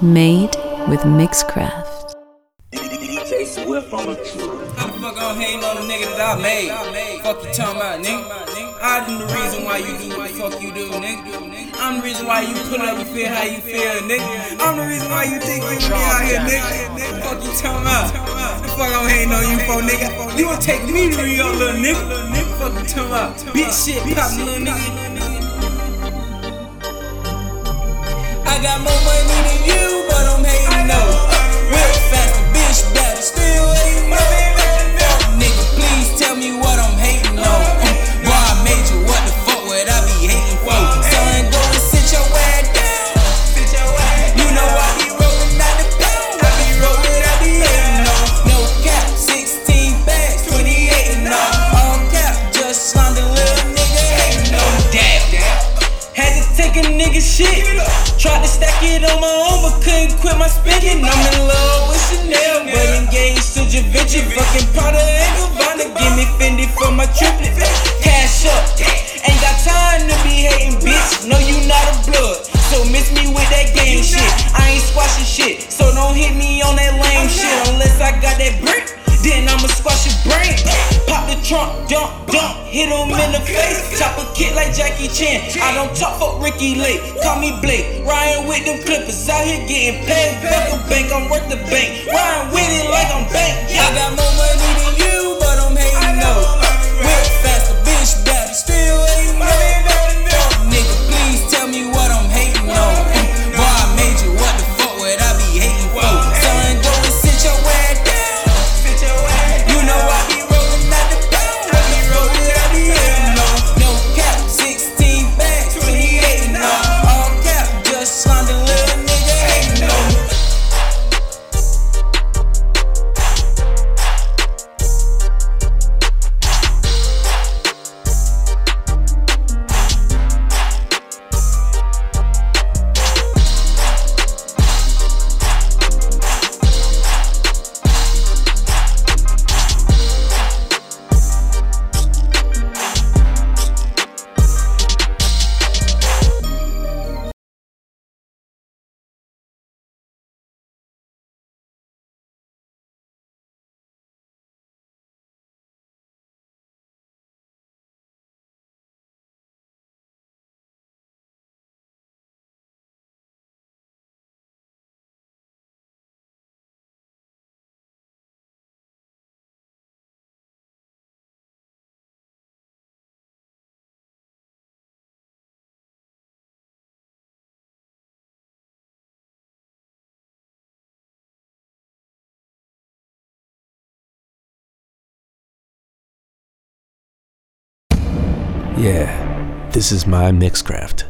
Made with Mixcraft. I'm the reason why you do what the fuck you do, nigga. I'm the reason why you pull up, feel how you feel, nigga. I'm the reason why you think you be out here, nigga. Fuck you talking about? The fuck I'm hating on you for, nigga? You gon' take me to little nigga? Fuck you talking about? Bitch shit, pop little nigga. I got more money than you, nigga shit. Tried to stack it on my own, but couldn't quit my spending. I'm in love with Chanel, but engaged to Givenchy. Fucking Prada and Gabbana. Give me Fendi for my triplet. Cash up. Ain't got time to be hating, bitch. No, you not a blood. So miss me with that game shit. I ain't squashing shit. So don't hit me on that lame shit unless I got that brick. Then I'ma squash your brain. Pop the trunk, dump, dump, hit him in the face. Chop a kid like Jackie Chan. I don't talk for Ricki Lake. Call me Blake. Ryan with them clippers out here getting paid. Fuck a bank, I'm worth the bank. Ryan with it like I'm bank. I got more money Yeah, this is my Mixcraft.